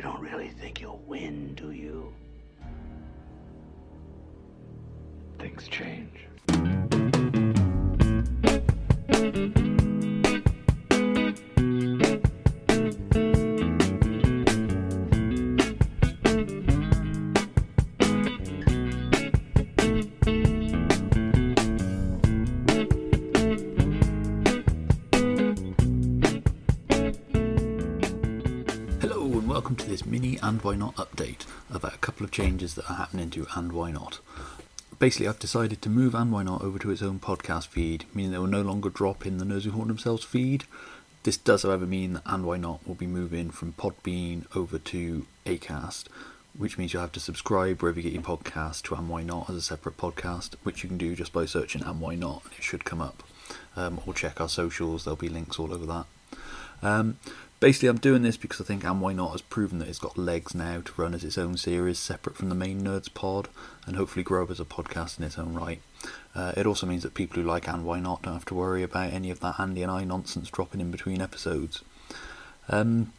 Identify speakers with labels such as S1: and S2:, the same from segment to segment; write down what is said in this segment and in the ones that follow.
S1: You don't really think you'll win, do you?
S2: Things change.
S3: Welcome to this mini and why not update about a couple of changes that are happening to and why not. Basically, I've decided to move and why not over to its own podcast feed, meaning they will no longer drop in the Who Haunt Themselves feed. This does, however, mean that and why not will be moving from Podbean over to Acast, which means you'll have to subscribe wherever you get your podcast to and why not as a separate podcast, which you can do just by searching and why not, and it should come up. Um, or check our socials; there'll be links all over that. Um, basically, I'm doing this because I think And Why Not has proven that it's got legs now to run as its own series separate from the main Nerds pod and hopefully grow up as a podcast in its own right. Uh, it also means that people who like And Why Not don't have to worry about any of that Andy and I nonsense dropping in between episodes. Um,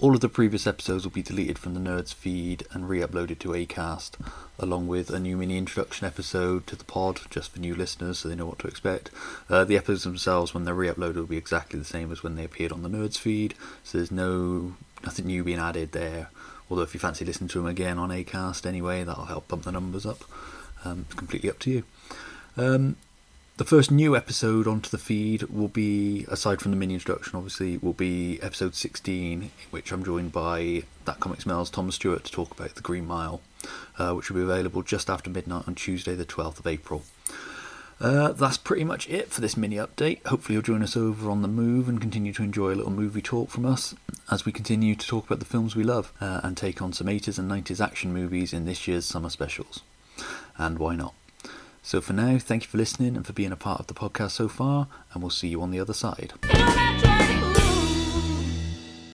S3: all of the previous episodes will be deleted from the Nerds feed and re uploaded to Acast, along with a new mini introduction episode to the pod just for new listeners so they know what to expect. Uh, the episodes themselves, when they're re uploaded, will be exactly the same as when they appeared on the Nerds feed, so there's no nothing new being added there. Although, if you fancy listening to them again on Acast anyway, that'll help bump the numbers up. Um, it's completely up to you. Um, the first new episode onto the feed will be, aside from the mini introduction, obviously, will be episode 16, in which I'm joined by That Comic Smells Tom Stewart to talk about The Green Mile, uh, which will be available just after midnight on Tuesday, the 12th of April. Uh, that's pretty much it for this mini update. Hopefully, you'll join us over on the move and continue to enjoy a little movie talk from us as we continue to talk about the films we love uh, and take on some 80s and 90s action movies in this year's summer specials. And why not? So for now, thank you for listening and for being a part of the podcast so far, and we'll see you on the other side.